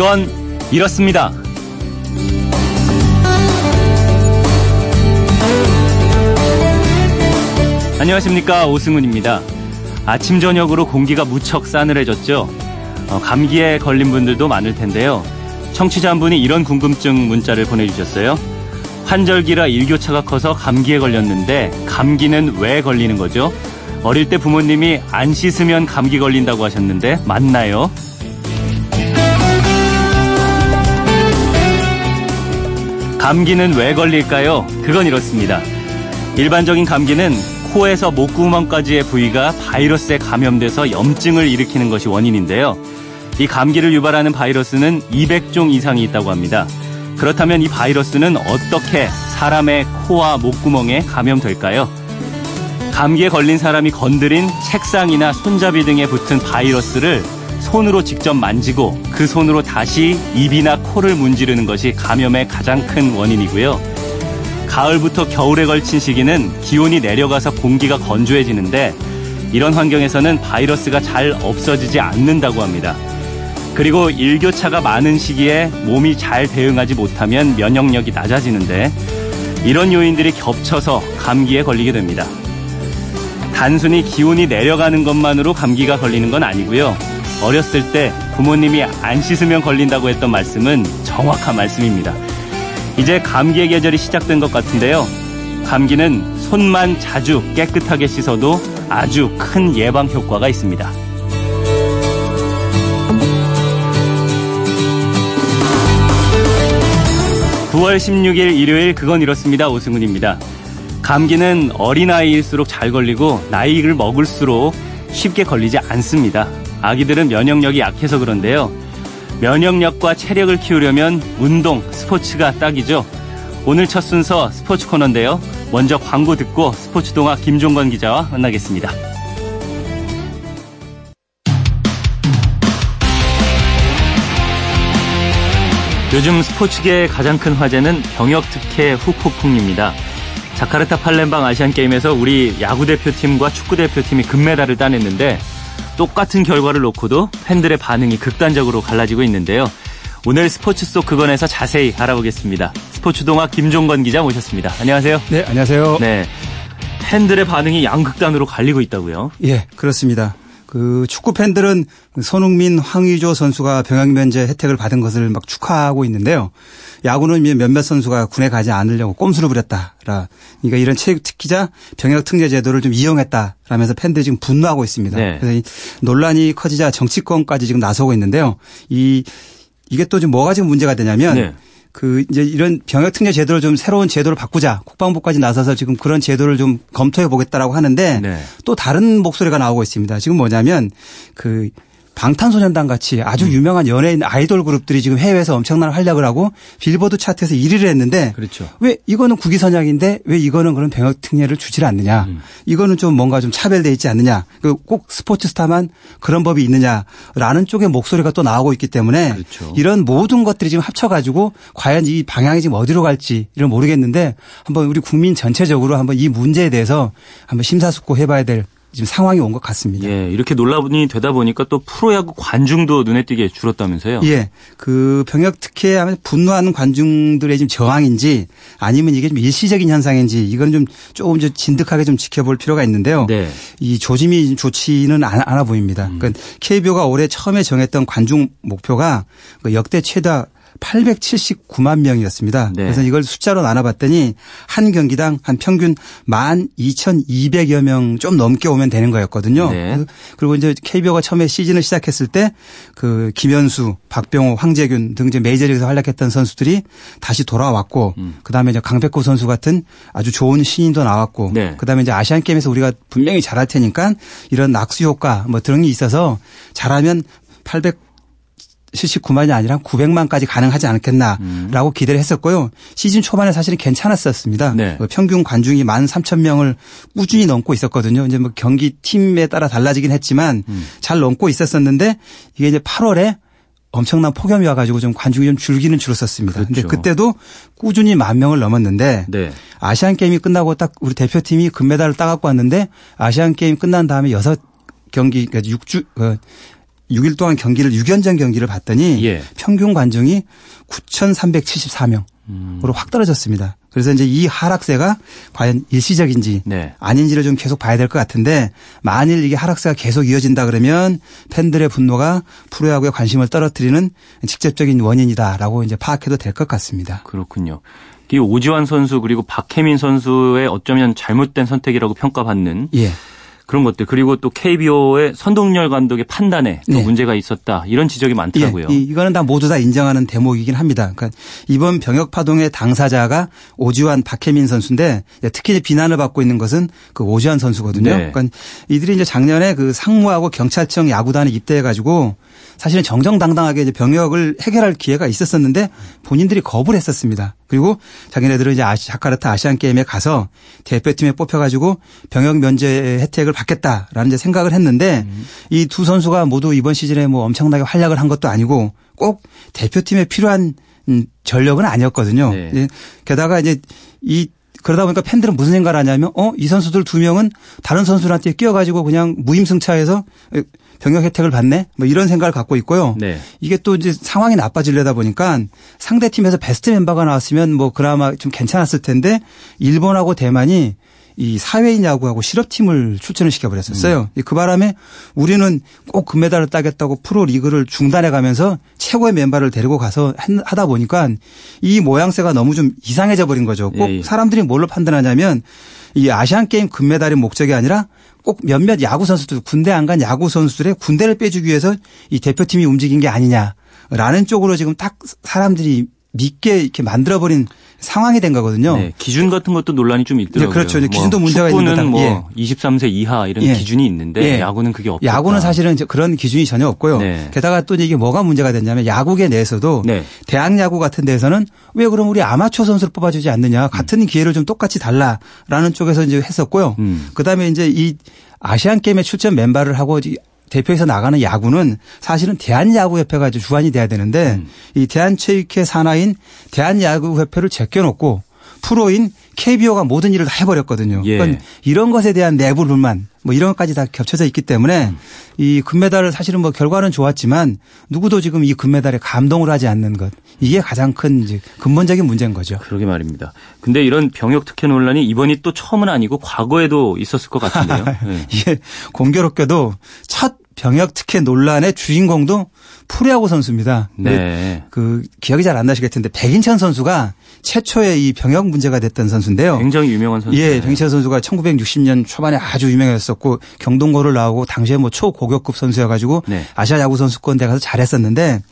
그건 이렇습니다. 안녕하십니까 오승훈입니다. 아침 저녁으로 공기가 무척 싸늘해졌죠. 어, 감기에 걸린 분들도 많을 텐데요. 청취자 한 분이 이런 궁금증 문자를 보내주셨어요. 환절기라 일교차가 커서 감기에 걸렸는데 감기는 왜 걸리는 거죠? 어릴 때 부모님이 안 씻으면 감기 걸린다고 하셨는데 맞나요? 감기는 왜 걸릴까요? 그건 이렇습니다. 일반적인 감기는 코에서 목구멍까지의 부위가 바이러스에 감염돼서 염증을 일으키는 것이 원인인데요. 이 감기를 유발하는 바이러스는 200종 이상이 있다고 합니다. 그렇다면 이 바이러스는 어떻게 사람의 코와 목구멍에 감염될까요? 감기에 걸린 사람이 건드린 책상이나 손잡이 등에 붙은 바이러스를 손으로 직접 만지고 그 손으로 다시 입이나 코를 문지르는 것이 감염의 가장 큰 원인이고요. 가을부터 겨울에 걸친 시기는 기온이 내려가서 공기가 건조해지는데 이런 환경에서는 바이러스가 잘 없어지지 않는다고 합니다. 그리고 일교차가 많은 시기에 몸이 잘 대응하지 못하면 면역력이 낮아지는데 이런 요인들이 겹쳐서 감기에 걸리게 됩니다. 단순히 기온이 내려가는 것만으로 감기가 걸리는 건 아니고요. 어렸을 때 부모님이 안 씻으면 걸린다고 했던 말씀은 정확한 말씀입니다. 이제 감기의 계절이 시작된 것 같은데요. 감기는 손만 자주 깨끗하게 씻어도 아주 큰 예방 효과가 있습니다. 9월 16일 일요일 그건 이렇습니다. 오승훈입니다. 감기는 어린아이일수록 잘 걸리고 나이를 먹을수록 쉽게 걸리지 않습니다. 아기들은 면역력이 약해서 그런데요. 면역력과 체력을 키우려면 운동, 스포츠가 딱이죠. 오늘 첫 순서 스포츠 코너인데요. 먼저 광고 듣고 스포츠 동화 김종건 기자와 만나겠습니다. 요즘 스포츠계의 가장 큰 화제는 병역 특혜 후폭풍입니다. 자카르타 팔렘방 아시안 게임에서 우리 야구 대표팀과 축구 대표팀이 금메달을 따냈는데 똑같은 결과를 놓고도 팬들의 반응이 극단적으로 갈라지고 있는데요. 오늘 스포츠 속 그건에서 자세히 알아보겠습니다. 스포츠 동화 김종건 기자 모셨습니다. 안녕하세요. 네, 안녕하세요. 네. 팬들의 반응이 양극단으로 갈리고 있다고요? 예, 그렇습니다. 그 축구 팬들은 손흥민, 황의조 선수가 병역 면제 혜택을 받은 것을 막 축하하고 있는데요. 야구는 몇몇 선수가 군에 가지 않으려고 꼼수를 부렸다. 그러니까 이런 체육 특기자 병역 특례 제도를 좀 이용했다라면서 팬들이 지금 분노하고 있습니다. 네. 그래서 이 논란이 커지자 정치권까지 지금 나서고 있는데요. 이 이게 또 지금 뭐가 지금 문제가 되냐면 네. 그 이제 이런 병역 특례 제도를 좀 새로운 제도를 바꾸자 국방부까지 나서서 지금 그런 제도를 좀 검토해 보겠다라고 하는데 네. 또 다른 목소리가 나오고 있습니다. 지금 뭐냐면 그 방탄소년단 같이 아주 음. 유명한 연예인 아이돌 그룹들이 지금 해외에서 엄청난 활약을 하고 빌보드 차트에서 1위를 했는데 그렇죠. 왜 이거는 국위 선약인데 왜 이거는 그런 병역 특례를 주질 않느냐. 음. 이거는 좀 뭔가 좀 차별돼 있지 않느냐. 그꼭 스포츠 스타만 그런 법이 있느냐라는 쪽의 목소리가 또 나오고 있기 때문에 그렇죠. 이런 모든 것들이 지금 합쳐가지고 과연 이 방향이 지금 어디로 갈지를 모르겠는데 한번 우리 국민 전체적으로 한번 이 문제에 대해서 한번 심사숙고해봐야 될 지금 상황이 온 것 같습니다. 예, 이렇게 논란이 되다 보니까 또 프로야구 관중도 눈에 띄게 줄었다면서요? 예, 그 병역 특혜에 하면 분노하는 관중들의 지금 저항인지 아니면 이게 좀 일시적인 현상인지 이건 좀 조금 좀 진득하게 좀 지켜볼 필요가 있는데요. 네. 이 조짐이 좋지는 않아 보입니다. 음. 그러니까 KBO가 올해 처음에 정했던 관중 목표가 그 역대 최다 879만 명이었습니다. 네. 그래서 이걸 숫자로 나눠봤더니 한 경기당 한 평균 12,200여 명 좀 넘게 오면 되는 거였거든요. 네. 그리고 이제 KBO가 처음에 시즌을 시작했을 때 그 김현수, 박병호, 황재균 등 이제 메이저리그에서 활약했던 선수들이 다시 돌아왔고 음. 그다음에 이제 강백호 선수 같은 아주 좋은 신인도 나왔고 네. 그다음에 이제 아시안 게임에서 우리가 분명히 잘할 테니까 이런 낙수 효과 뭐 등이 있어서 잘하면 800 79만이 아니라 900만까지 가능하지 않겠나라고 음. 기대를 했었고요. 시즌 초반에 사실은 괜찮았었습니다. 네. 그 평균 관중이 1만 3천 명을 꾸준히 넘고 있었거든요. 이제 뭐 경기 팀에 따라 달라지긴 했지만 음. 잘 넘고 있었었는데 이게 이제 8월에 엄청난 폭염이 와가지고 좀 관중이 좀 줄기는 줄었었습니다. 그런데 그렇죠. 그때도 꾸준히 만 명을 넘었는데 네. 아시안 게임이 끝나고 딱 우리 대표팀이 금메달을 따갖고 왔는데 아시안 게임 끝난 다음에 여섯 경기 그러니까 6주 6일 동안 경기를 6연전 경기를 봤더니 예. 평균 관중이 9,374명으로 음. 확 떨어졌습니다. 그래서 이제 이 하락세가 과연 일시적인지 네. 아닌지를 좀 계속 봐야 될 것 같은데 만일 이게 하락세가 계속 이어진다 그러면 팬들의 분노가 프로야구에 관심을 떨어뜨리는 직접적인 원인이다라고 이제 파악해도 될 것 같습니다. 그렇군요. 이 오지환 선수 그리고 박혜민 선수의 어쩌면 잘못된 선택이라고 평가받는 예. 그런 것들 그리고 또 KBO의 선동열 감독의 판단에 또 네. 문제가 있었다 이런 지적이 많더라고요. 예, 이거는 다 모두 다 인정하는 대목이긴 합니다. 그러니까 이번 병역 파동의 당사자가 오지환 박혜민 선수인데 특히 비난을 받고 있는 것은 그 오지환 선수거든요. 네. 그러니까 이들이 이제 작년에 그 상무하고 경찰청 야구단에 입대해 가지고 사실은 정정당당하게 이제 병역을 해결할 기회가 있었었는데 본인들이 거부를 했었습니다. 그리고 자기네들은 이제 아시, 자카르타 아시안 게임에 가서 대표팀에 뽑혀가지고 병역 면제 혜택을 받겠다라는 이제 생각을 했는데 음. 이두 선수가 모두 이번 시즌에 뭐 엄청나게 활약을 한 것도 아니고 꼭 대표팀에 필요한 음, 전력은 아니었거든요. 네. 게다가 이제 이 그러다 보니까 팬들은 무슨 생각을 하냐면 어 이 선수들 두 명은 다른 선수들한테 끼어가지고 그냥 무임승차해서 병역 혜택을 받네 뭐 이런 생각을 갖고 있고요. 네. 이게 또 이제 상황이 나빠지려다 보니까 상대 팀에서 베스트 멤버가 나왔으면 뭐 그나마 좀 괜찮았을 텐데 일본하고 대만이 이 사회인 야구하고 실업팀을 출전을 시켜버렸었어요. 음. 그 바람에 우리는 꼭 금메달을 따겠다고 프로 리그를 중단해 가면서 최고의 멤버를 데리고 가서 하다 보니까 이 모양새가 너무 좀 이상해져 버린 거죠. 꼭 예, 예. 사람들이 뭘로 판단하냐면 이 아시안 게임 금메달이 목적이 아니라 꼭 몇몇 야구 선수들 군대 안 간 야구 선수들의 군대를 빼주기 위해서 이 대표팀이 움직인 게 아니냐라는 쪽으로 지금 딱 사람들이 믿게 이렇게 만들어버린 상황이 된 거거든요. 네, 기준 같은 것도 논란이 좀 있더라고요. 네, 그렇죠. 기준도 뭐 문제가 있는 축구는 뭐 예. 23세 이하 이런 예. 기준이 있는데 예. 야구는 그게 없다. 야구는 사실은 그런 기준이 전혀 없고요. 네. 게다가 또 이게 뭐가 문제가 됐냐면 야구계 내에서도 네. 대학 야구 같은 데서는 왜 그럼 우리 아마추어 선수를 뽑아주지 않느냐 같은 음. 기회를 좀 똑같이 달라라는 쪽에서 이제 했었고요. 음. 그다음에 이제 이 아시안 게임에 출전 멤버를 하고 대표에서 나가는 야구는 사실은 대한야구협회가 주관이 돼야 되는데 음. 이 대한체육회 산하인 대한야구협회를 제껴놓고 프로인 KBO가 모든 일을 다 해버렸거든요. 예. 그러니까 이런 것에 대한 내부 불만 뭐 이런 것까지 다 겹쳐져 있기 때문에 음. 이 금메달을 사실은 뭐 결과는 좋았지만 누구도 지금 이 금메달에 감동을 하지 않는 것 이게 가장 큰 이제 근본적인 문제인 거죠. 그러게 말입니다. 근데 이런 병역 특혜 논란이 이번이 또 처음은 아니고 과거에도 있었을 것 같은데요. 네. 이게 공교롭게도 첫 병역 특혜 논란의 주인공도 프로야구 선수입니다. 네. 그 기억이 잘 안 나시겠 텐데 백인천 선수가 최초의 이 병역 문제가 됐던 선수인데요. 굉장히 유명한 선수. 예, 백인천 선수가 1960년 초반에 아주 유명했었고 경동고를 나오고 당시에 뭐 초고격급 선수여가지고 네. 아시아 야구 선수권대 가서 잘했었는데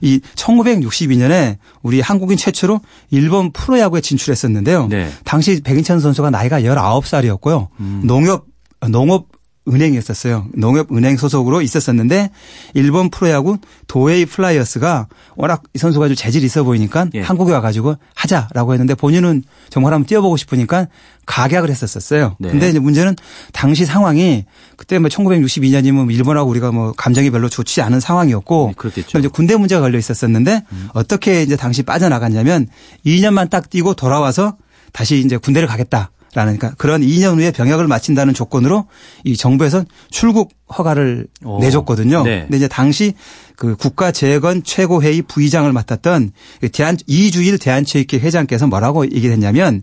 이 1962년에 우리 한국인 최초로 일본 프로야구에 진출했었는데요. 네. 당시 백인천 선수가 나이가 19살이었고요. 음. 농협 농업 은행이었었어요. 농협은행 소속으로 있었었는데 일본 프로야구 도에이 플라이어스가 워낙 이 선수가 아주 재질이 있어 보이니까 예. 한국에 와가지고 하자라고 했는데 본인은 정말 한번 뛰어보고 싶으니까 가계약을 했었었어요. 네. 근데 이제 문제는 당시 상황이 그때 뭐 1962년이면 일본하고 우리가 뭐 감정이 별로 좋지 않은 상황이었고 네. 이제 군대 문제가 걸려 있었었는데 음. 어떻게 이제 당시 빠져나갔냐면 2년만 딱 뛰고 돌아와서 다시 이제 군대를 가겠다. 라는 그러니까 그런 2년 후에 병역을 마친다는 조건으로 이 정부에서 출국 허가를 오. 내줬거든요. 네. 근데 이제 당시 그 국가 재건 최고회의 부의장을 맡았던 그 대한 이주일 대한체육회 회장께서 뭐라고 얘기를 했냐면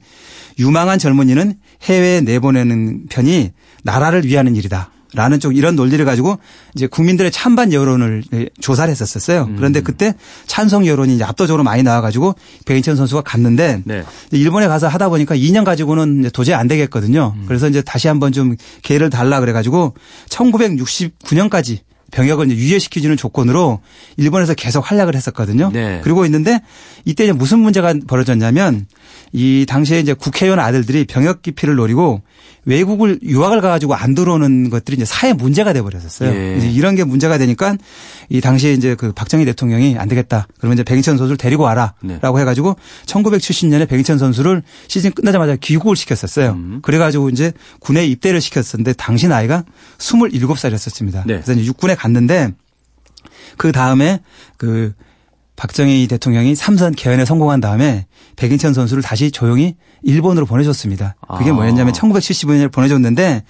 유망한 젊은이는 해외에 내보내는 편이 나라를 위하는 일이다. 라는 쪽 이런 논리를 가지고 이제 국민들의 찬반 여론을 조사를 했었어요. 음. 그런데 그때 찬성 여론이 이제 압도적으로 많이 나와가지고 백인천 선수가 갔는데 네. 일본에 가서 하다 보니까 2년 가지고는 도저히 안 되겠거든요. 음. 그래서 이제 다시 한번 좀 기회를 달라 그래가지고 1969년까지 병역을 이제 유예시켜주는 조건으로 일본에서 계속 활약을 했었거든요. 네. 그리고 있는데 이때 이제 무슨 문제가 벌어졌냐면 이 당시에 이제 국회의원 아들들이 병역 기피를 노리고 외국을 유학을 가가지고 안 들어오는 것들이 이제 사회 문제가 돼 버렸었어요. 예. 이제 이런 게 문제가 되니까 이 당시에 이제 그 박정희 대통령이 안 되겠다. 그러면 이제 백인천 선수를 데리고 와라라고 네. 해가지고 1970년에 백인천 선수를 시즌 끝나자마자 귀국을 시켰었어요. 음. 그래가지고 이제 군에 입대를 시켰었는데 당시 나이가 27살이었었습니다. 네. 그래서 이제 육군에 갔는데 그 다음에 그 박정희 대통령이 삼선 개헌에 성공한 다음에 백인천 선수를 다시 조용히 일본으로 보내줬습니다. 그게 아. 뭐였냐면 1975년에 보내줬는데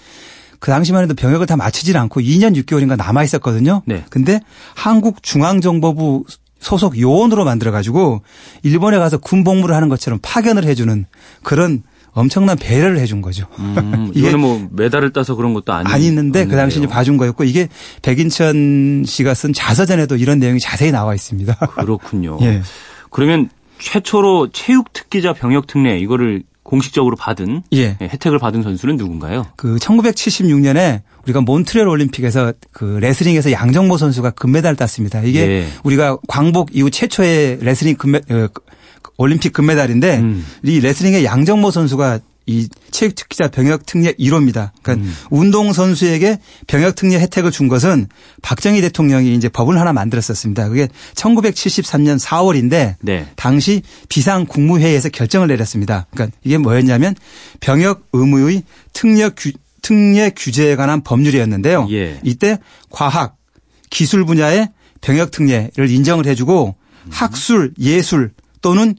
그 당시만 해도 병역을 다 마치질 않고 2년 6개월인가 남아 있었거든요. 네. 근데 한국 중앙정보부 소속 요원으로 만들어 가지고 일본에 가서 군 복무를 하는 것처럼 파견을 해주는 그런 엄청난 배려를 해준 거죠. 음, 이거는 뭐 메달을 따서 그런 것도 아니 아니는데 그 당시 에 봐준 거였고 이게 백인천 씨가 쓴 자서전에도 이런 내용이 자세히 나와 있습니다. 그렇군요. 예. 그러면 최초로 체육 특기자 병역 특례 이거를 공식적으로 받은 예. 예. 혜택을 받은 선수는 누군가요? 그 1976년에 우리가 몬트리올 올림픽에서 그 레슬링에서 양정모 선수가 금메달을 땄습니다. 이게 예. 우리가 광복 이후 최초의 레슬링 금메 어, 올림픽 금메달인데 음. 이 레슬링의 양정모 선수가 이 체육 특기자 병역 특례 1호입니다. 그러니까 음. 운동 선수에게 병역 특례 혜택을 준 것은 박정희 대통령이 이제 법을 하나 만들었었습니다. 그게 1973년 4월인데 네. 당시 비상 국무회의에서 결정을 내렸습니다. 그러니까 이게 뭐였냐면 병역 의무의 특례 규, 특례 규제에 관한 법률이었는데요. 예. 이때 과학, 기술 분야의 병역 특례를 인정을 해주고 음. 학술, 예술 또는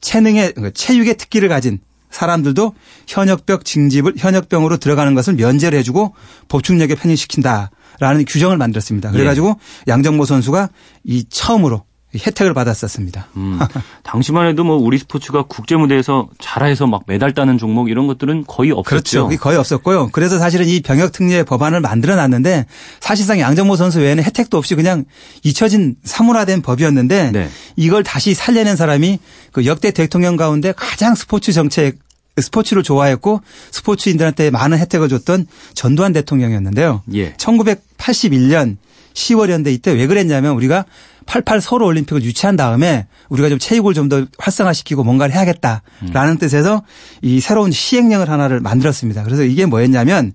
체능의 그러니까 체육의 특기를 가진 사람들도 현역병 징집을 현역병으로 들어가는 것을 면제를 해주고 보충력에 편입시킨다라는 규정을 만들었습니다. 그래가지고 네. 양정모 선수가 이 처음으로 혜택을 받았었습니다. 음, 당시만 해도 뭐 우리 스포츠가 국제 무대에서 잘해서 막 메달 따는 종목 이런 것들은 거의 없었죠. 그렇죠. 거의 없었고요. 그래서 사실은 이 병역 특례 법안을 만들어 놨는데 사실상 양정모 선수 외에는 혜택도 없이 그냥 잊혀진 사물화된 법이었는데 네. 이걸 다시 살려낸 사람이 그 역대 대통령 가운데 가장 스포츠 정책 스포츠를 좋아했고 스포츠인들한테 많은 혜택을 줬던 전두환 대통령이었는데요. 예. 1981년 10월이었는데 이때 왜 그랬냐면 우리가 88 서울 올림픽을 유치한 다음에 우리가 좀 체육을 좀 더 활성화시키고 뭔가를 해야겠다라는 음. 뜻에서 이 새로운 시행령을 하나를 만들었습니다. 그래서 이게 뭐였냐면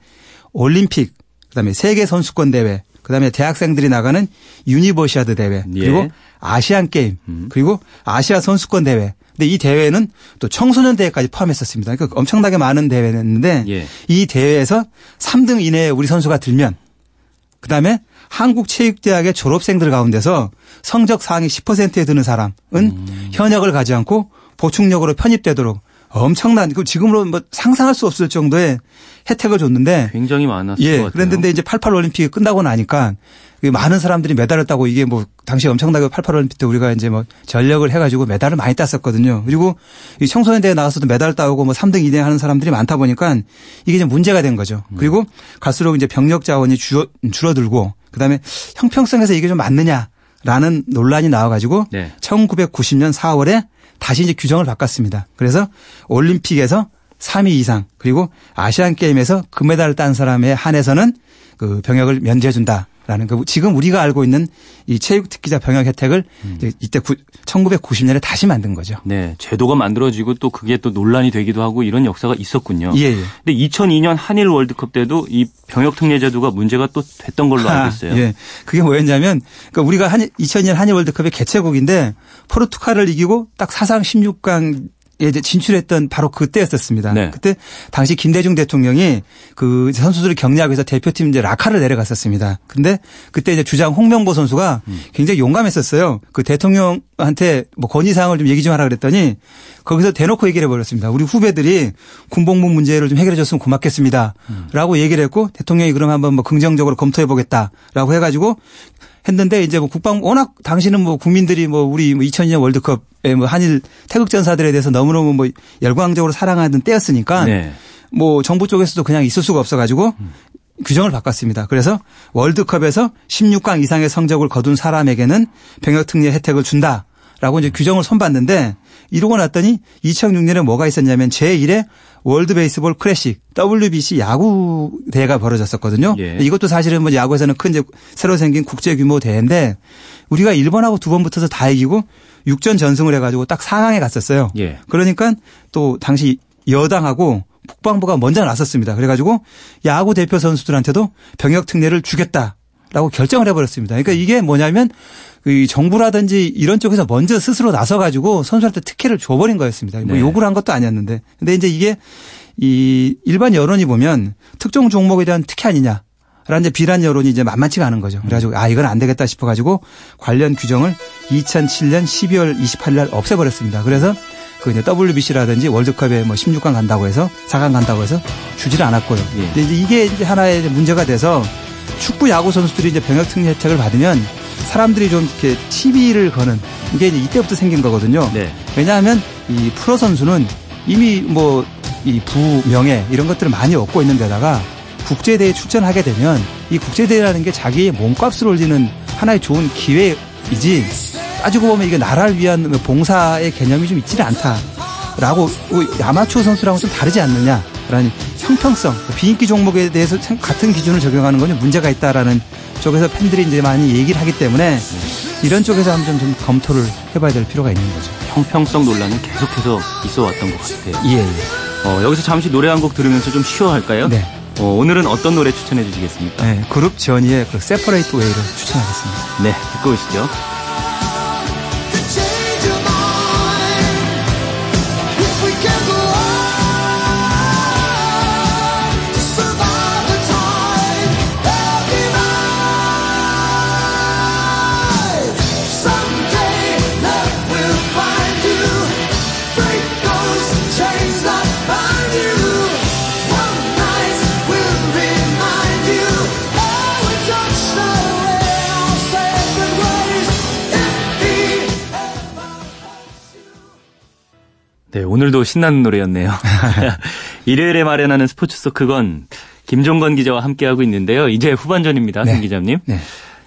올림픽 그다음에 세계 선수권 대회 그다음에 대학생들이 나가는 유니버시아드 대회 예. 그리고 예. 아시안 게임 음. 그리고 아시아 선수권 대회 근데 이 대회는 또 청소년 대회까지 포함했었습니다. 그러니까 엄청나게 많은 대회였는데 예. 이 대회에서 3등 이내에 우리 선수가 들면 그다음에 한국체육대학의 졸업생들 가운데서 성적 상위 10%에 드는 사람은 음. 현역을 가지 않고 보충력으로 편입되도록 엄청난 그 지금으로 뭐 상상할 수 없을 정도의 혜택을 줬는데 굉장히 많았을 예, 것 같아요. 그랬는데 이제 88 올림픽이 끝나고 나니까 많은 사람들이 메달을 따고 이게 뭐 당시 엄청나게 88 올림픽 때 우리가 이제 뭐 전력을 해가지고 메달을 많이 땄었거든요. 그리고 이 청소년 대회 나가서도 메달 따오고 뭐 3등 2등 하는 사람들이 많다 보니까 이게 좀 문제가 된 거죠. 음. 그리고 갈수록 이제 병력 자원이 줄어, 줄어들고 그다음에 형평성에서 이게 좀 맞느냐라는 논란이 나와가지고 네. 1990년 4월에 다시 이제 규정을 바꿨습니다. 그래서 올림픽에서 3위 이상 그리고 아시안 게임에서 금메달을 딴 사람에 한해서는 그 병역을 면제해 준다. 라는 그 지금 우리가 알고 있는 이 체육 특기자 병역 혜택을 음. 이때 1990년에 다시 만든 거죠. 네, 제도가 만들어지고 또 그게 또 논란이 되기도 하고 이런 역사가 있었군요. 예. 예. 근데 2002년 한일 월드컵 때도 이 병역 특례 제도가 문제가 또 됐던 걸로 알고 있어요. 아, 예. 그게 뭐였냐면 그러니까 우리가 한 2002년 한일 월드컵의 개최국인데 포르투갈을 이기고 딱 사상 16강 이제 진출했던 바로 그때였었습니다. 네. 그때 당시 김대중 대통령이 그 선수들을 격려하기 위해서 대표팀 이제 라카를 내려갔었습니다. 근데 그때 이제 주장 홍명보 선수가 음. 굉장히 용감했었어요. 그 대통령한테 뭐 건의 사항을 좀 얘기 좀 하라 그랬더니 거기서 대놓고 얘기를 해버렸습니다. 우리 후배들이 군복무 문제를 좀 해결해 줬으면 고맙겠습니다. 음. 라고 얘기를 했고 대통령이 그럼 한번 뭐 긍정적으로 검토해 보겠다라고 해가지고 했는데 이제 뭐 국방 워낙 당시는 뭐 국민들이 뭐 우리 2002년 뭐 월드컵에 뭐 한일 태극 전사들에 대해서 너무너무 뭐 열광적으로 사랑하는 때였으니까 네. 뭐 정부 쪽에서도 그냥 있을 수가 없어 가지고 음. 규정을 바꿨습니다. 그래서 월드컵에서 16강 이상의 성적을 거둔 사람에게는 병역 특례 혜택을 준다라고 이제 규정을 손봤는데 이러고 났더니 2006년에 뭐가 있었냐면 제1회 월드 베이스볼 클래식 WBC 야구 대회가 벌어졌었거든요. 예. 이것도 사실은 뭐 야구에서는 큰 이제 새로 생긴 국제 규모 대회인데 우리가 일본하고 두번 붙어서 다 이기고 6전 전승을 해가지고 딱 4강에 갔었어요. 예. 그러니까 또 당시 여당하고 국방부가 먼저 나섰습니다. 그래가지고 야구 대표 선수들한테도 병역 특례를 주겠다 라고 결정을 해버렸습니다. 그러니까 이게 뭐냐면 그 정부라든지 이런 쪽에서 먼저 스스로 나서 가지고 선수한테 특혜를 줘버린 거였습니다. 뭐 네. 요구를 한 것도 아니었는데. 근데 이제 이게 이 일반 여론이 보면 특정 종목에 대한 특혜 아니냐. 라는 이제 비란 여론이 이제 만만치가 않은 거죠. 그래가지고 아 이건 안 되겠다 싶어가지고 관련 규정을 2007년 12월 28일 날 없애버렸습니다. 그래서 그 이제 WBC라든지 월드컵에 뭐 16강 간다고 해서 4강 간다고 해서 주지를 않았고요. 예. 근데 이제 이게 이제 하나의 문제가 돼서 축구 야구 선수들이 이제 병역 특례 혜택을 받으면 사람들이 좀 이렇게 TV를 거는 이게 이제 이때부터 생긴 거거든요. 네. 왜냐하면 이 프로 선수는 이미 뭐 이 부명예 이런 것들을 많이 얻고 있는 데다가 국제대회에 출전하게 되면 이 국제대회라는 게 자기의 몸값을 올리는 하나의 좋은 기회이지 따지고 보면 이게 나라를 위한 봉사의 개념이 좀 있지는 않다라고 아마추어 선수랑은 좀 다르지 않느냐 라는 형평성 비인기 종목에 대해서 같은 기준을 적용하는 건 문제가 있다라는 쪽에서 팬들이 이제 많이 얘기를 하기 때문에 이런 쪽에서 한번 좀 검토를 해봐야 될 필요가 있는 거죠. 형평성 논란은 계속해서 있어 왔던 것 같아요. 예, 예. 어, 여기서 잠시 노래 한 곡 들으면서 좀 쉬어갈까요? 네. 어, 오늘은 어떤 노래 추천해 주시겠습니까? 네, 그룹 저니의 그 Separate Way를 추천하겠습니다. 네, 듣고 오시죠. 오늘도 신나는 노래였네요. 일요일에 마련하는 스포츠 토크 김종건 기자와 함께하고 있는데요. 이제 후반전입니다, 네. 기자님. 네.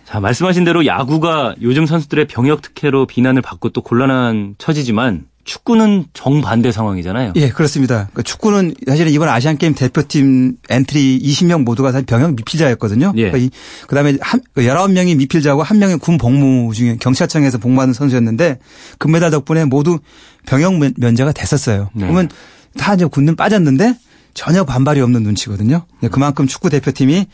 자, 말씀하신 대로 야구가 요즘 선수들의 병역 특혜로 비난을 받고 또 곤란한 처지지만 축구는 정반대 상황이잖아요. 예, 그렇습니다. 그러니까 축구는 사실은 이번 아시안 게임 대표팀 엔트리 20명 모두가 사실 병역 미필자였거든요. 예. 그러니까 그 다음에 한 19명이 미필자고 한 명이 군 복무 중에 경찰청에서 복무하는 선수였는데 금메달 덕분에 모두 병역 면제가 됐었어요. 네. 그러면 다 이제 군대 빠졌는데 전혀 반발이 없는 눈치거든요. 네, 그만큼 축구 대표팀이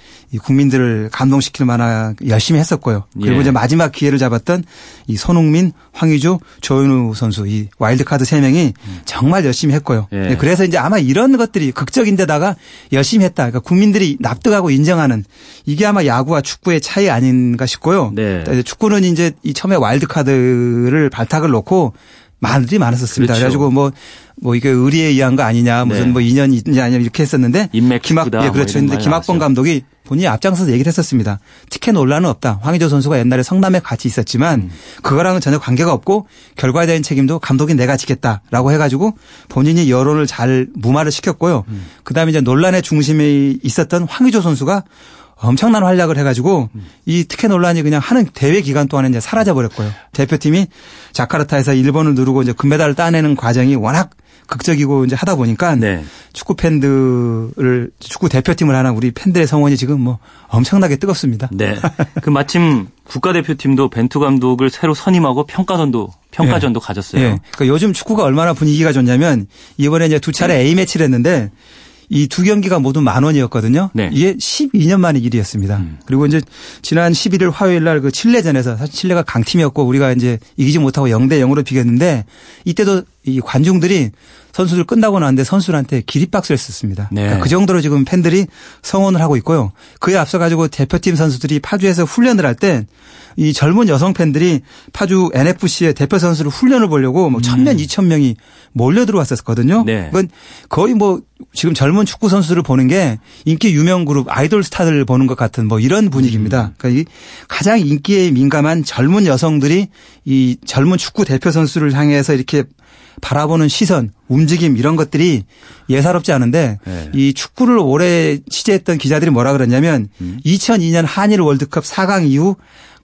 국민들을 감동시킬 만한 열심히 했었고요. 그리고 예. 이제 마지막 기회를 잡았던 이 손흥민, 황의조, 조현우 선수 이 와일드카드 세 명이 정말 열심히 했고요. 예. 네, 그래서 이제 아마 이런 것들이 극적인데다가 열심히 했다. 그러니까 국민들이 납득하고 인정하는 이게 아마 야구와 축구의 차이 아닌가 싶고요. 네. 축구는 이제 이 처음에 와일드카드를 발탁을 놓고 말들이 많았었습니다. 그렇죠. 그래가지고 뭐, 뭐 이게 의리에 의한 거 아니냐, 무슨 네. 뭐 인연이 있냐 아니냐 이렇게 했었는데. 인맥 김학, 예, 뭐 그렇죠. 근데 김학범 감독이 본인이 앞장서서 얘기를 했었습니다. 티켓 논란은 없다. 황희조 선수가 옛날에 성남에 같이 있었지만 음. 그거랑은 전혀 관계가 없고 결과에 대한 책임도 감독이 내가 지겠다라고 해가지고 본인이 여론을 잘 무마를 시켰고요. 음. 그다음에 이제 논란의 중심에 있었던 황희조 선수가 엄청난 활약을 해가지고 이 특혜 논란이 그냥 하는 대회 기간 동안에 이제 사라져 버렸고요. 대표팀이 자카르타에서 일본을 누르고 이제 금메달을 따내는 과정이 워낙 극적이고 이제 하다 보니까 네. 축구 팬들을 축구 대표팀을 하는 우리 팬들의 성원이 지금 뭐 엄청나게 뜨겁습니다. 네. 그 마침 국가대표팀도 벤투 감독을 새로 선임하고 평가전도 평가전도 네. 가졌어요. 네. 그러니까 요즘 축구가 얼마나 분위기가 좋냐면 이번에 이제 두 차례 A 매치를 했는데 이 두 경기가 모두 만 원이었거든요. 네. 이게 12년 만의 일이었습니다. 음. 그리고 이제 지난 11일 화요일 날 그 칠레전에서 사실 칠레가 강팀이었고 우리가 이제 이기지 못하고 0대 0으로 비겼는데 이때도 이 관중들이 선수들 끝나고 나는데 선수들한테 기립박수를 썼습니다. 네. 그러니까 그 정도로 지금 팬들이 성원을 하고 있고요. 그에 앞서 가지고 대표팀 선수들이 파주에서 훈련을 할 때 이 젊은 여성 팬들이 파주 NFC의 대표 선수를 훈련을 보려고 뭐 천명 음. 이천 명이 몰려 들어왔었거든요. 네. 그건 거의 뭐 지금 젊은 축구 선수들을 보는 게 인기 유명 그룹 아이돌 스타들을 보는 것 같은 뭐 이런 분위기입니다. 음. 그러니까 이 가장 인기에 민감한 젊은 여성들이 이 젊은 축구 대표 선수를 향해서 이렇게 바라보는 시선, 움직임 이런 것들이 예사롭지 않은데 네. 이 축구를 오래 취재했던 기자들이 뭐라 그랬냐면 음. 2002년 한일 월드컵 4강 이후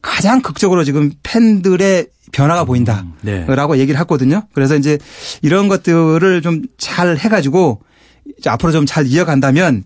가장 극적으로 지금 팬들의 변화가 보인다라고 네. 얘기를 했거든요. 그래서 이제 이런 것들을 좀 잘 해가지고 앞으로 좀 잘 이어간다면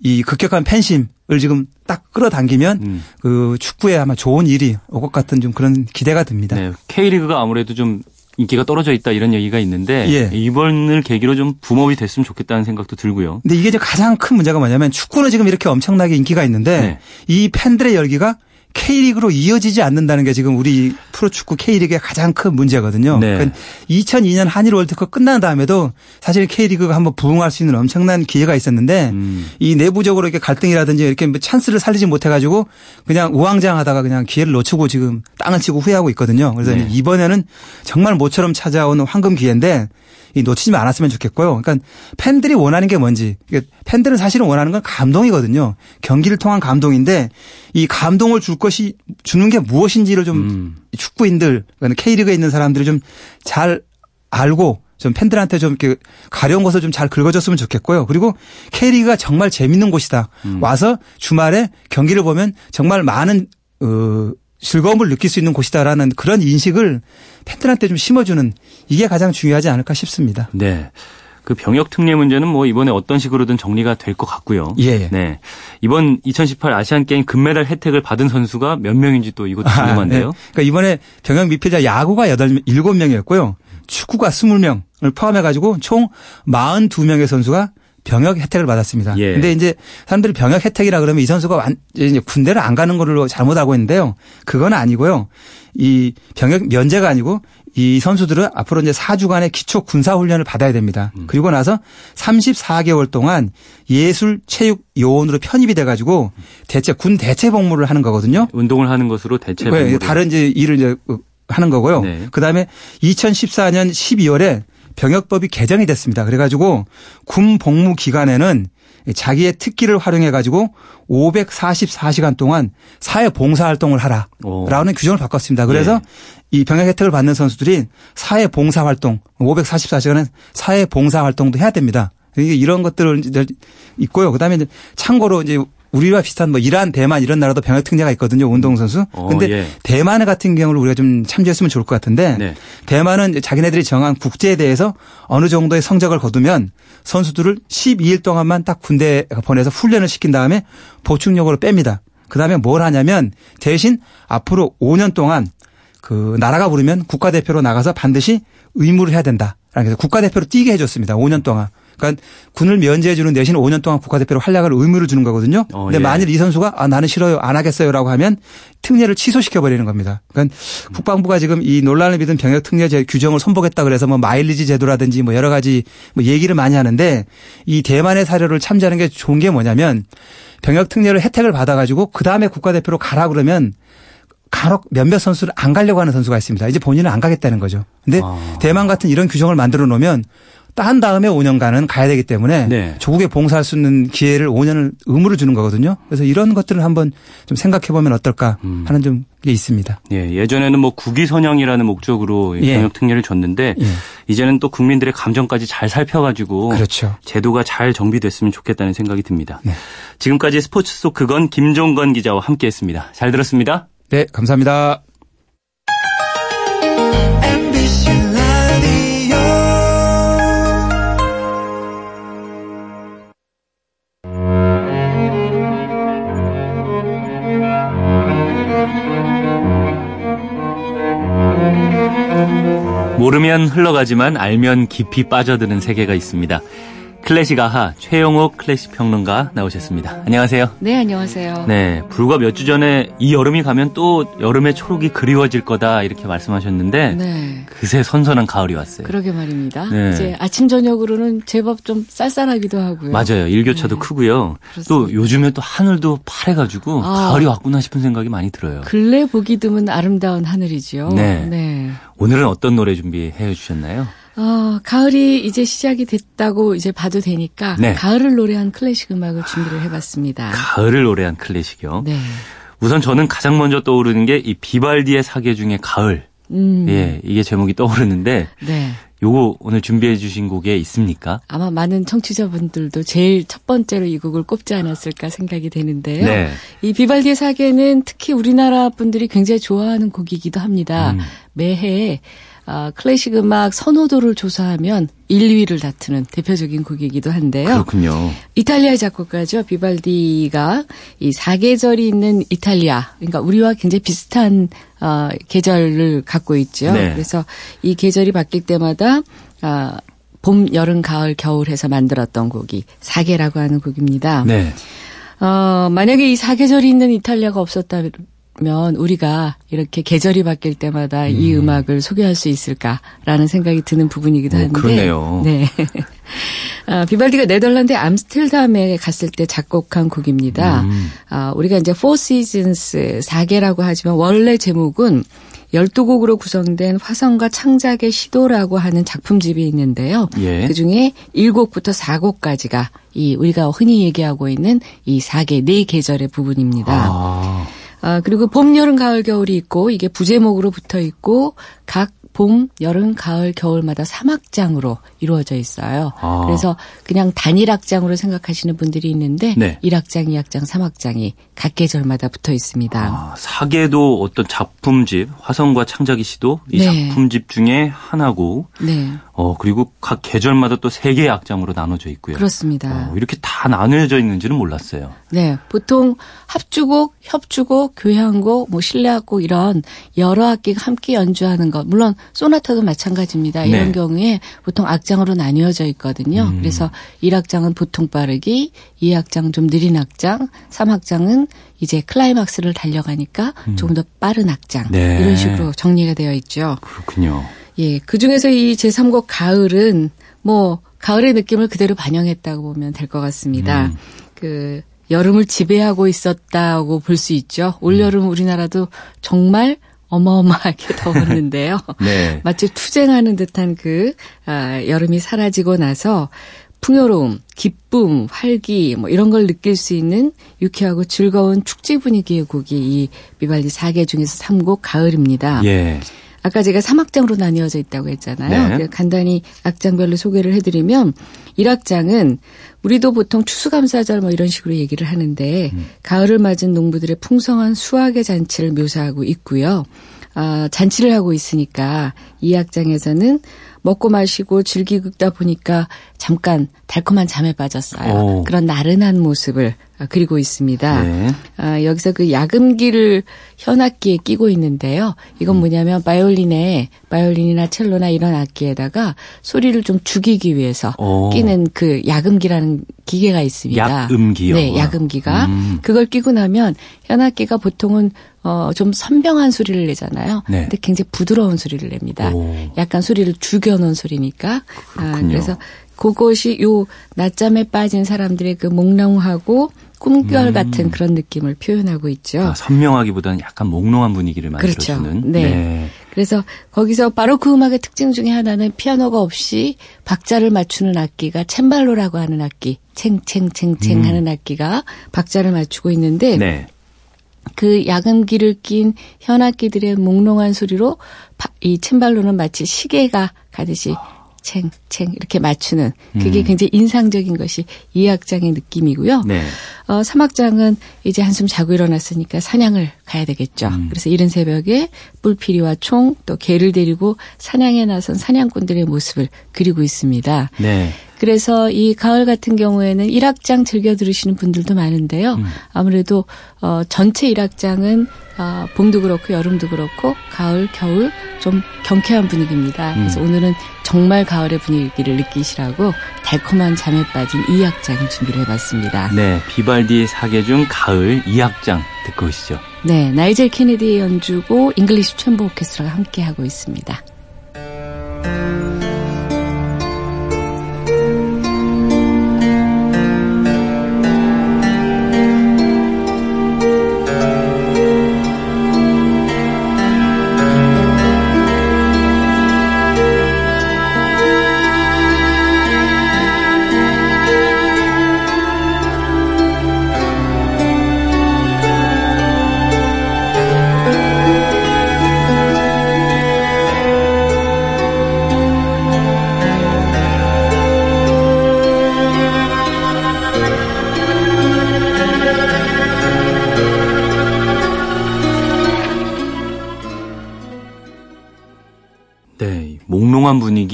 이 급격한 팬심을 지금 딱 끌어당기면 음. 그 축구에 아마 좋은 일이 올 것 같은 좀 그런 기대가 듭니다. 네. K리그가 아무래도 좀 인기가 떨어져 있다 이런 얘기가 있는데 예. 이번을 계기로 좀 붐업이 됐으면 좋겠다는 생각도 들고요. 근데 이게 이제 가장 큰 문제가 뭐냐면 축구는 지금 이렇게 엄청나게 인기가 있는데 네. 이 팬들의 열기가 K리그로 이어지지 않는다는 게 지금 우리 프로축구 K리그의 가장 큰 문제거든요. 네. 그러니까 2002년 한일 월드컵 끝난 다음에도 사실 K리그가 한번 부흥할 수 있는 엄청난 기회가 있었는데 음. 이 내부적으로 이렇게 갈등이라든지 이렇게 뭐 찬스를 살리지 못해가지고 그냥 우왕좌왕하다가 그냥 기회를 놓치고 지금 땅을 치고 후회하고 있거든요. 그래서 네. 이번에는 정말 모처럼 찾아오는 황금 기회인데 이 놓치지 않았으면 좋겠고요. 그러니까 팬들이 원하는 게 뭔지. 팬들은 사실은 원하는 건 감동이거든요. 경기를 통한 감동인데 이 감동을 줄 것이 주는 게 무엇인지를 좀 음. 축구인들, 그러니까 K리그에 있는 사람들이 좀 잘 알고 좀 팬들한테 좀 이렇게 가려운 것을 좀 잘 긁어줬으면 좋겠고요. 그리고 K리그가 정말 재밌는 곳이다. 음. 와서 주말에 경기를 보면 정말 많은 어 즐거움을 느낄 수 있는 곳이다라는 그런 인식을 팬들한테 좀 심어주는 이게 가장 중요하지 않을까 싶습니다. 네. 그 병역 특례 문제는 뭐 이번에 어떤 식으로든 정리가 될 것 같고요. 예. 네. 이번 2018 아시안 게임 금메달 혜택을 받은 선수가 몇 명인지 또 이것도 궁금한데요. 아, 네. 그러니까 이번에 병역 미필자 야구가 8 7명이었고요. 축구가 20명을 포함해 가지고 총 42명의 선수가 병역 혜택을 받았습니다. 예. 근데 이제 사람들이 병역 혜택이라 그러면 이 선수가 완, 이제 군대를 안 가는 걸로 잘못 알고 있는데요. 그건 아니고요. 이 병역 면제가 아니고 이 선수들은 앞으로 이제 4주간의 기초 군사 훈련을 받아야 됩니다. 음. 그리고 나서 34개월 동안 예술 체육 요원으로 편입이 돼 가지고 대체 군 대체 복무를 하는 거거든요. 운동을 하는 것으로 대체 복무. 네, 다른 이제 일을 이제 하는 거고요. 네. 그다음에 2014년 12월에 병역법이 개정이 됐습니다. 그래 가지고 군 복무 기간에는 자기의 특기를 활용해 가지고 544시간 동안 사회 봉사 활동을 하라라는 규정을 바꿨습니다. 그래서 예. 이 병역 혜택을 받는 선수들이 사회 봉사 활동 544시간은 사회 봉사 활동도 해야 됩니다. 이런 것들을 있고요. 그다음에 참고로 이제 우리와 비슷한 뭐 이란, 대만 이런 나라도 병역 특례가 있거든요. 운동선수. 어, 근데 예. 대만 같은 경우를 우리가 좀 참조했으면 좋을 것 같은데 네. 대만은 자기네들이 정한 국제에 대해서 어느 정도의 성적을 거두면 선수들을 12일 동안만 딱 군대에 보내서 훈련을 시킨 다음에 보충력으로 뺍니다. 그 다음에 뭘 하냐면 대신 앞으로 5년 동안 그 나라가 부르면 국가대표로 나가서 반드시 의무를 해야 된다. 그래서 국가대표로 뛰게 해줬습니다. 5년 동안. 그러니까 군을 면제해 주는 대신 5년 동안 국가대표로 활약할 의무를 주는 거거든요. 어, 근데 예. 만일 이 선수가 아 나는 싫어요 안 하겠어요라고 하면 특례를 취소시켜 버리는 겁니다. 그러니까 음. 국방부가 지금 이 논란을 빚은 병역 특례 규정을 선보겠다 그래서 뭐 마일리지 제도라든지 뭐 여러 가지 뭐 얘기를 많이 하는데 이 대만의 사례를 참조하는 게 좋은 게 뭐냐면 병역 특례를 혜택을 받아가지고 그 다음에 국가대표로 가라 그러면 간혹 몇몇 선수를 안 가려고 하는 선수가 있습니다. 이제 본인은 안 가겠다는 거죠. 근데 아. 대만 같은 이런 규정을 만들어 놓으면 딴 다음에 5년간은 가야 되기 때문에 네. 조국에 봉사할 수 있는 기회를 5년을 의무를 주는 거거든요. 그래서 이런 것들을 한번 좀 생각해 보면 어떨까 음. 하는 좀 게 있습니다. 예, 예전에는 뭐 국위 선양이라는 목적으로 예. 병역 특례를 줬는데 예. 이제는 또 국민들의 감정까지 잘 살펴가지고 그렇죠. 제도가 잘 정비됐으면 좋겠다는 생각이 듭니다. 네. 지금까지 스포츠 속 그건 김종건 기자와 함께했습니다. 잘 들었습니다. 네, 감사합니다. 모르면 흘러가지만 알면 깊이 빠져드는 세계가 있습니다. 클래식 아하 최영옥 클래식 평론가 나오셨습니다. 안녕하세요. 네, 안녕하세요. 네, 불과 몇 주 전에 이 여름이 가면 또 여름의 초록이 그리워질 거다 이렇게 말씀하셨는데 네. 그새 선선한 가을이 왔어요. 그러게 말입니다. 네. 이제 아침 저녁으로는 제법 좀 쌀쌀하기도 하고요. 맞아요. 일교차도 네. 크고요. 그렇습니다. 또 요즘에 또 하늘도 파래가지고 아, 가을이 왔구나 싶은 생각이 많이 들어요. 근래 보기 드문 아름다운 하늘이죠. 네. 네. 오늘은 어떤 노래 준비해 주셨나요? 어, 가을이 이제 시작이 됐다고 이제 봐도 되니까 네. 가을을 노래한 클래식 음악을 준비를 해봤습니다. 가을을 노래한 클래식이요. 네. 우선 저는 가장 먼저 떠오르는 게 이 비발디의 사계 중에 가을. 음. 예, 이게 제목이 떠오르는데. 네. 요거 오늘 준비해 주신 곡에 있습니까? 아마 많은 청취자분들도 제일 첫 번째로 이 곡을 꼽지 않았을까 생각이 되는데요. 네. 이 비발디의 사계는 특히 우리나라 분들이 굉장히 좋아하는 곡이기도 합니다. 음. 매해 아, 클래식 음악 선호도를 조사하면 1, 2위를 다투는 대표적인 곡이기도 한데요. 그렇군요. 이탈리아 작곡가죠. 비발디가 이 사계절이 있는 이탈리아, 그러니까 우리와 굉장히 비슷한 어, 계절을 갖고 있죠. 네. 그래서 이 계절이 바뀔 때마다 아, 봄, 여름, 가을, 겨울 해서 만들었던 곡이 사계라고 하는 곡입니다. 네. 어, 만약에 이 사계절이 있는 이탈리아가 없었다 면면 우리가 이렇게 계절이 바뀔 때마다 음. 이 음악을 소개할 수 있을까라는 생각이 드는 부분이기도 어, 한데. 오, 그러네요. 네. 아, 비발디가 네덜란드 암스텔담에 갔을 때 작곡한 곡입니다. 음. 아, 우리가 이제 Four Seasons 4개라고 하지만 원래 제목은 12곡으로 구성된 화성과 창작의 시도라고 하는 작품집이 있는데요. 예. 그중에 1곡부터 4곡까지가 이 우리가 흔히 얘기하고 있는 이 4개, 4계절의 부분입니다. 아. 아, 그리고 봄, 여름, 가을, 겨울이 있고 이게 부제목으로 붙어 있고 각 봄, 여름, 가을, 겨울마다 3악장으로 이루어져 있어요. 아. 그래서 그냥 단일 악장으로 생각하시는 분들이 있는데 네. 1악장, 2악장, 3악장이 각 계절마다 붙어 있습니다. 아, 사계도 어떤 작품집, 화성과 창작의 시도 이 네. 작품집 중에 하나고 네. 어, 그리고 각 계절마다 또 세 개의 악장으로 나눠져 있고요. 그렇습니다. 어, 이렇게 다 나눠져 있는지는 몰랐어요. 네. 보통 합주곡, 협주곡, 교향곡, 뭐 실내악곡 이런 여러 악기가 함께 연주하는 것. 물론 소나타도 마찬가지입니다. 이런 네. 경우에 보통 악장으로 나뉘어져 있거든요. 음. 그래서 1악장은 보통 빠르기, 2악장 좀 느린 악장, 3악장은 이제 클라이막스를 달려가니까 음. 조금 더 빠른 악장. 네. 이런 식으로 정리가 되어 있죠. 그렇군요. 예, 그 중에서 이 제3곡 가을은 뭐 가을의 느낌을 그대로 반영했다고 보면 될 것 같습니다. 음. 그 여름을 지배하고 있었다고 볼 수 있죠. 올여름 음. 우리나라도 정말 어마어마하게 더웠는데요. 네. 마치 투쟁하는 듯한 그 아, 여름이 사라지고 나서 풍요로움, 기쁨, 활기 뭐 이런 걸 느낄 수 있는 유쾌하고 즐거운 축제 분위기의 곡이 이 비발디 4개 중에서 3곡 가을입니다. 예. 아까 제가 3악장으로 나뉘어져 있다고 했잖아요. 네. 간단히 악장별로 소개를 해드리면 1악장은 우리도 보통 추수감사절 뭐 이런 식으로 얘기를 하는데 음. 가을을 맞은 농부들의 풍성한 수확의 잔치를 묘사하고 있고요. 아, 잔치를 하고 있으니까 이 악장에서는 먹고 마시고 즐기다 보니까 잠깐 달콤한 잠에 빠졌어요. 오. 그런 나른한 모습을 그리고 있습니다. 네. 아, 여기서 그 야금기를 현악기에 끼고 있는데요. 이건 음. 뭐냐면 바이올린에 바이올린이나 첼로나 이런 악기에다가 소리를 좀 죽이기 위해서 오. 끼는 그 야금기라는 기계가 있습니다. 야금기요. 네, 야금기가 음. 그걸 끼고 나면 현악기가 보통은 어, 좀 선명한 소리를 내잖아요. 네. 근데 굉장히 부드러운 소리를 냅니다. 오. 약간 소리를 죽여놓은 소리니까. 아, 그래서 그것이 요 낮잠에 빠진 사람들의 그 몽롱하고 꿈결 음. 같은 그런 느낌을 표현하고 있죠. 아, 선명하기보다는 약간 몽롱한 분위기를 만들어주는. 그렇죠. 네. 네. 그래서 거기서 바로 그 음악의 특징 중에 하나는 피아노가 없이 박자를 맞추는 악기가 챔발로라고 하는 악기, 챙챙챙챙 음. 하는 악기가 박자를 맞추고 있는데 네. 그 야금기를 낀 현악기들의 몽롱한 소리로 이 챔발로는 마치 시계가 가듯이 챙, 챙 이렇게 맞추는 그게 음. 굉장히 인상적인 것이 2악장의 느낌이고요. 네. 어, 3악장은 이제 한숨 자고 일어났으니까 사냥을 가야 되겠죠. 음. 그래서 이른 새벽에 뿔피리와 총 또 개를 데리고 사냥에 나선 사냥꾼들의 모습을 그리고 있습니다. 네. 그래서 이 가을 같은 경우에는 1악장 즐겨 들으시는 분들도 많은데요. 음. 아무래도 어 전체 1악장은 어 봄도 그렇고 여름도 그렇고 가을, 겨울 좀 경쾌한 분위기입니다. 음. 그래서 오늘은 정말 가을의 분위기를 느끼시라고 달콤한 잠에 빠진 2악장 준비를 해봤습니다. 네, 비발디의 사계 중 가을 2악장 듣고 오시죠. 네, 나이젤 케네디의 연주고 잉글리시 챔버 오케스트라가 함께하고 있습니다.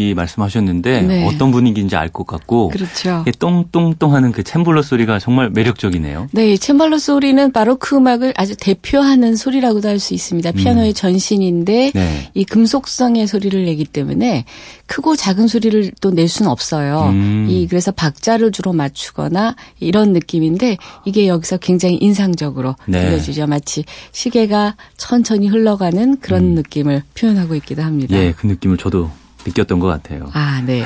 분위기 말씀하셨는데 네. 어떤 분위기인지 알 것 같고 그렇죠. 똥똥똥하는 그 챔블러 소리가 정말 매력적이네요. 네, 챔블러 소리는 바로크 음악을 아주 대표하는 소리라고도 할 수 있습니다. 피아노의 음. 전신인데 네. 이 금속성의 소리를 내기 때문에 크고 작은 소리를 또 낼 수는 없어요. 음. 이 그래서 박자를 주로 맞추거나 이런 느낌인데 이게 여기서 굉장히 인상적으로 네. 들려주죠. 마치 시계가 천천히 흘러가는 그런 음. 느낌을 표현하고 있기도 합니다. 예, 그 느낌을 저도 느꼈던 것 같아요. 아, 네.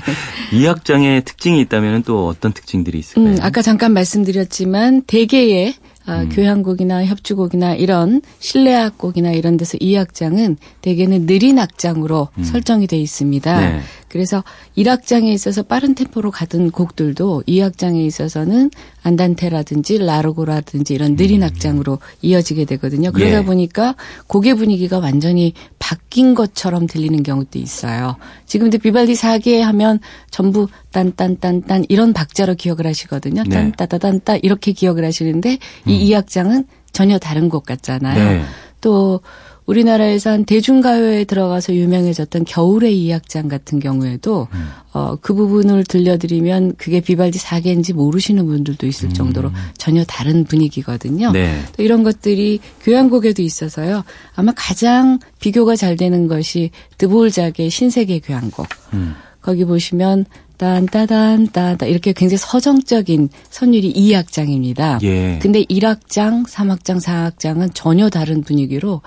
이 악장의 특징이 있다면 또 어떤 특징들이 있을까요? 음, 아까 잠깐 말씀드렸지만 대개의 아, 음. 교향곡이나 협주곡이나 이런 실내악곡이나 이런 데서 이 악장은 대개는 느린 악장으로 음. 설정이 돼 있습니다. 네. 그래서 1악장에 있어서 빠른 템포로 가던 곡들도 2악장에 있어서는 안단테라든지 라르고라든지 이런 느린 음. 악장으로 이어지게 되거든요. 그러다 예. 보니까 곡의 분위기가 완전히 바뀐 것처럼 들리는 경우도 있어요. 지금도 비발디 4개 하면 전부 딴딴딴딴 이런 박자로 기억을 하시거든요. 네. 딴따다단따 이렇게 기억을 하시는데 이 음. 2악장은 전혀 다른 곡 같잖아요. 네. 또 우리나라에서 한 대중가요에 들어가서 유명해졌던 겨울의 이악장 같은 경우에도 음. 어, 그 부분을 들려드리면 그게 비발디 사계인지 모르시는 분들도 있을 음. 정도로 전혀 다른 분위기거든요. 네. 또 이런 것들이 교향곡에도 있어서요. 아마 가장 비교가 잘 되는 것이 드보르작의 신세계 교향곡. 음. 거기 보시면 딴따단 따다 이렇게 굉장히 서정적인 선율이 2악장입니다. 예. 근데 1악장, 3악장, 4악장은 전혀 다른 분위기로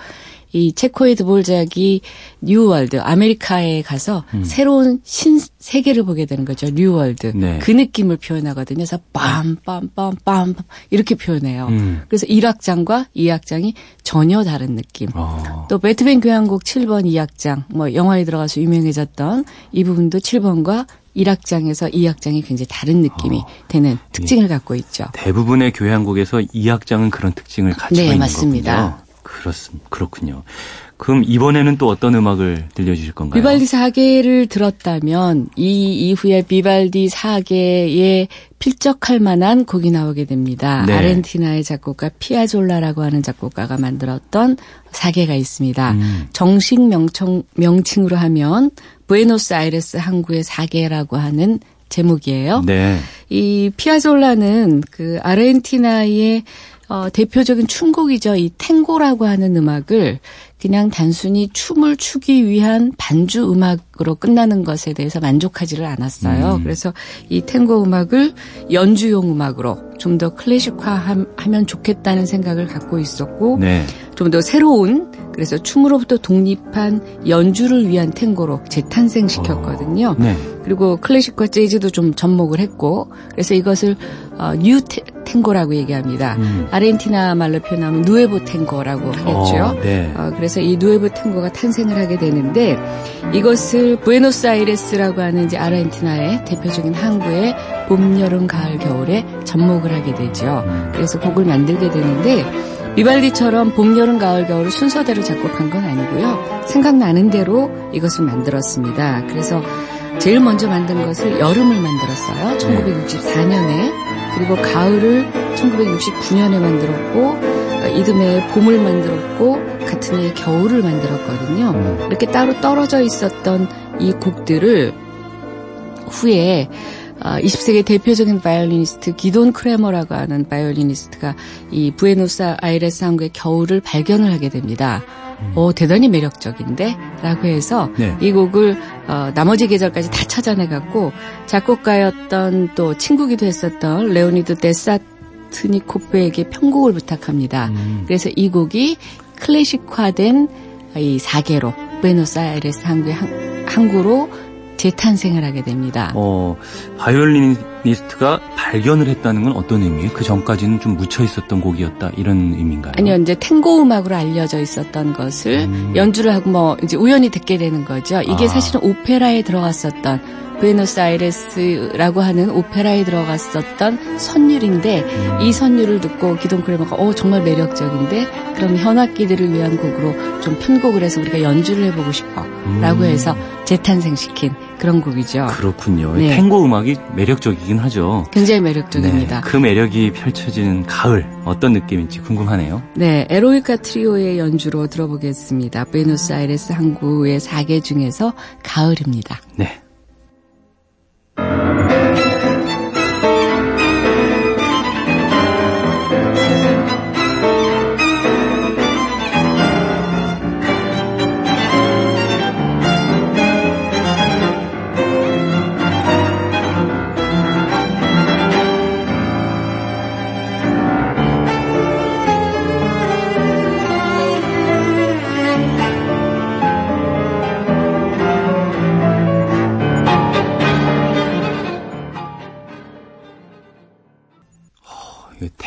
이 체코의 드보르작이 New World 아메리카에 가서 음. 새로운 신세계를 보게 되는 거죠. New World 네. 그 느낌을 표현하거든요. 그래서 빰빰빰빰 이렇게 표현해요. 음. 그래서 1악장과 2악장이 전혀 다른 느낌. 어. 또 베트벤 교향곡 7번 2악장 뭐 영화에 들어가서 유명해졌던 이 부분도 7번과 1악장에서 2악장이 굉장히 다른 느낌이 어, 되는 특징을 예. 갖고 있죠. 대부분의 교향곡에서 2악장은 그런 특징을 가지고 네, 있는 맞습니다. 거군요. 그렇습니다. 그렇군요. 그럼 이번에는 또 어떤 음악을 들려주실 건가요? 비발디 사계를 들었다면 이 이후에 비발디 사계에 필적할 만한 곡이 나오게 됩니다. 네. 아르헨티나의 작곡가 피아졸라라고 하는 작곡가가 만들었던 사계가 있습니다. 음. 정식 명청, 명칭으로 하면 부에노스아이레스 항구의 사계라고 하는 제목이에요. 네. 이 피아졸라는 그 아르헨티나의 어, 대표적인 춤곡이죠. 이 탱고라고 하는 음악을 그냥 단순히 춤을 추기 위한 반주 음악으로 끝나는 것에 대해서 만족하지를 않았어요. 음. 그래서 이 탱고 음악을 연주용 음악으로 좀 더 클래식화하면 좋겠다는 생각을 갖고 있었고 네. 좀더 새로운 그래서 춤으로부터 독립한 연주를 위한 탱고로 재탄생시켰거든요. 어. 네. 그리고 클래식과 재즈도 좀 접목을 했고 그래서 이것을 어, New Tango라고 얘기합니다. 음. 아르헨티나 말로 표현하면 Nuevo Tango라고 하겠죠. 어, 네. 어, 그래서 이 Nuevo Tango가 탄생을 하게 되는데 이것을 부에노스아이레스라고 하는 이제 아르헨티나의 대표적인 항구의 봄, 여름, 가을, 겨울에 접목을 하게 되죠. 음. 그래서 곡을 만들게 되는데 비발디처럼 봄, 여름, 가을, 겨울을 순서대로 작곡한 건 아니고요. 생각나는 대로 이것을 만들었습니다. 그래서 제일 먼저 만든 것을 여름을 만들었어요. 1964년에. 그리고 가을을 1969년에 만들었고 이듬해 봄을 만들었고 같은 해에 겨울을 만들었거든요. 이렇게 따로 떨어져 있었던 이 곡들을 후에 20세기 아, 대표적인 바이올리니스트 기돈 크레머라고 하는 바이올리니스트가 이 부에노스 아이레스 항구의 겨울을 발견을 하게 됩니다. 음. 오, 대단히 매력적인데? 라고 해서 네. 이 곡을 어, 나머지 계절까지 다 찾아내갖고 작곡가였던 또 친구기도 했었던 레오니드 데사트니코프에게 편곡을 부탁합니다. 음. 그래서 이 곡이 클래식화된 이 사계로 부에노스 아이레스 항구의 항구로 재탄생을 하게 됩니다. 어, 바이올리니스트가 발견을 했다는 건 어떤 의미예요? 그 전까지는 좀 묻혀 있었던 곡이었다 이런 의미인가요? 아니요, 이제 탱고 음악으로 알려져 있었던 것을 음. 연주를 하고 뭐 이제 우연히 듣게 되는 거죠. 이게 아. 사실은 오페라에 들어갔었던 부에노스아이레스라고 하는 오페라에 들어갔었던 선율인데 음. 이 선율을 듣고 기돈 크레머가 어 정말 매력적인데 그럼 현악기들을 위한 곡으로 좀 편곡을 해서 우리가 연주를 해보고 싶어라고 음. 해서 재탄생시킨 그런 곡이죠. 그렇군요. 네. 탱고 음악이 매력적이긴 하죠. 굉장히 매력적입니다. 네, 그 매력이 펼쳐지는 가을 어떤 느낌인지 궁금하네요. 네, 에로이카 트리오의 연주로 들어보겠습니다. 베노스아이레스 항구의 4개 중에서 가을입니다. 네.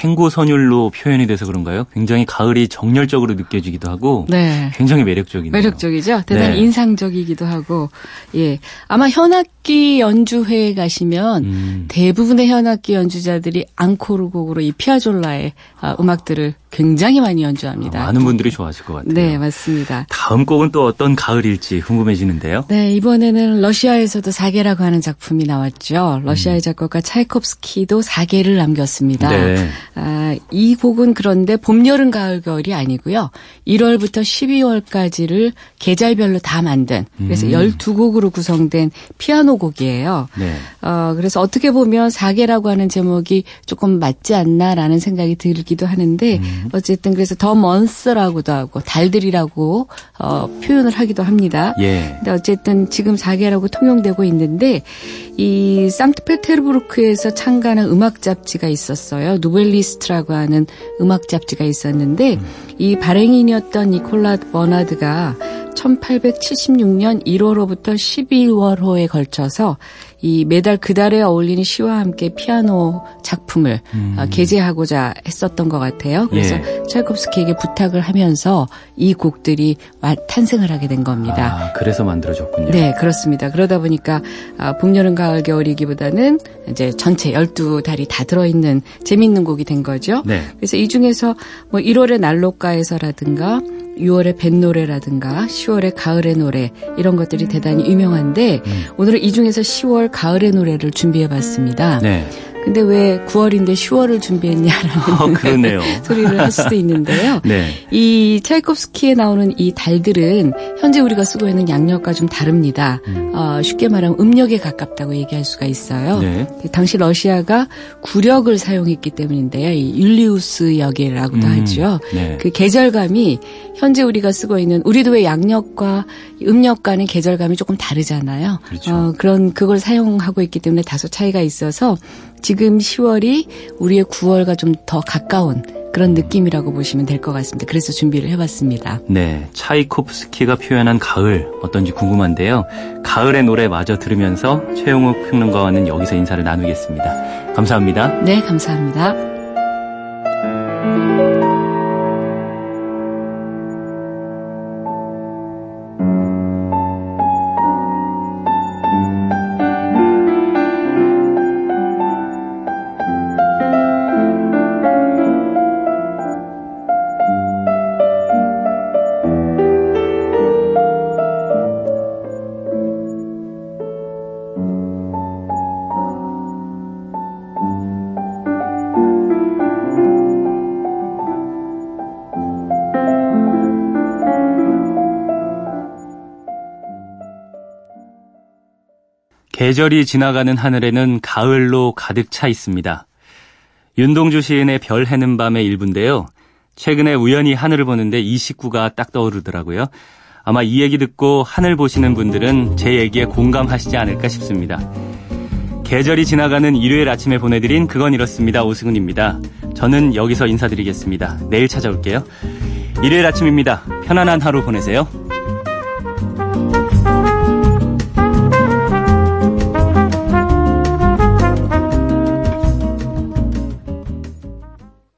탱고 선율로 표현이 돼서 그런가요? 굉장히 가을이 정열적으로 느껴지기도 하고 네. 굉장히 매력적이네요. 매력적이죠. 대단히 네. 인상적이기도 하고 예 아마 현악 기 연주회에 가시면 음. 대부분의 현악기 연주자들이 앙코르 곡으로 이 피아졸라의 아, 음악들을 굉장히 많이 연주합니다. 아, 많은 분들이 좋아하실 것 같아요. 네, 맞습니다. 다음 곡은 또 어떤 가을일지 궁금해지는데요. 네, 이번에는 러시아에서도 사계라고 하는 작품이 나왔죠. 러시아의 음. 작곡가 차이콥스키도 사계를 남겼습니다. 네. 아, 이 곡은 그런데 봄, 여름, 가을, 겨울이 아니고요. 1월부터 12월까지를 계절별로 다 만든 그래서 음. 12곡으로 구성된 피아노 곡이에요. 네. 어, 그래서 어떻게 보면 사계라고 하는 제목이 조금 맞지 않나라는 생각이 들기도 하는데 음. 어쨌든 그래서 더 먼스라고도 하고 달들이라고 어, 표현을 하기도 합니다. 예. 근데 어쨌든 지금 4개라고 통용되고 있는데 이 상트페테르부르크에서 창간한 음악 잡지가 있었어요. 누벨리스트라고 하는 음악 잡지가 있었는데 음. 이 발행인이었던 니콜라 버나드가 1876년 1월호부터 12월호에 걸쳐서 이 매달 그 달에 어울리는 시와 함께 피아노 작품을 음. 어, 게재하고자 했었던 것 같아요. 그래서 예. 차이콥스키에게 부탁을 하면서 이 곡들이 탄생을 하게 된 겁니다. 아, 그래서 만들어졌군요. 네, 그렇습니다. 그러다 보니까 아, 봄, 여름, 가을, 겨울이기보다는 이제 전체 12달이 다 들어있는 재밌는 곡이 된 거죠. 네. 그래서 이 중에서 뭐 1월의 난로가에서라든가 6월의 뱃노래라든가 10월의 가을의 노래 이런 것들이 대단히 유명한데 음. 오늘은 이 중에서 10월 가을의 노래를 준비해 봤습니다. 네. 근데 왜 9월인데 10월을 준비했냐라는 어, 소리를 할 수도 있는데요. 네. 이 차이콥스키에 나오는 이 달들은 현재 우리가 쓰고 있는 양력과 좀 다릅니다. 음. 어, 쉽게 말하면 음력에 가깝다고 얘기할 수가 있어요. 네. 당시 러시아가 구력을 사용했기 때문인데요. 이 율리우스 역이라고도 음. 하죠. 네. 그 계절감이 현재 우리가 쓰고 있는 우리도 왜 양력과 음력과는 계절감이 조금 다르잖아요. 그렇죠. 어, 그런 그걸 사용하고 있기 때문에 다소 차이가 있어서 지금 10월이 우리의 9월과 좀 더 가까운 그런 느낌이라고 보시면 될 것 같습니다. 그래서 준비를 해봤습니다. 네, 차이콥스키가 표현한 가을 어떤지 궁금한데요. 가을의 노래 마저 들으면서 최용욱 평론가와는 여기서 인사를 나누겠습니다. 감사합니다. 네, 감사합니다. 계절이 지나가는 하늘에는 가을로 가득 차 있습니다. 윤동주 시인의 별 해는 밤의 일부인데요. 최근에 우연히 하늘을 보는데 이 식구가 딱 떠오르더라고요. 아마 이 얘기 듣고 하늘 보시는 분들은 제 얘기에 공감하시지 않을까 싶습니다. 계절이 지나가는 일요일 아침에 보내드린 그건 이렇습니다. 오승훈입니다. 저는 여기서 인사드리겠습니다. 내일 찾아올게요. 일요일 아침입니다. 편안한 하루 보내세요.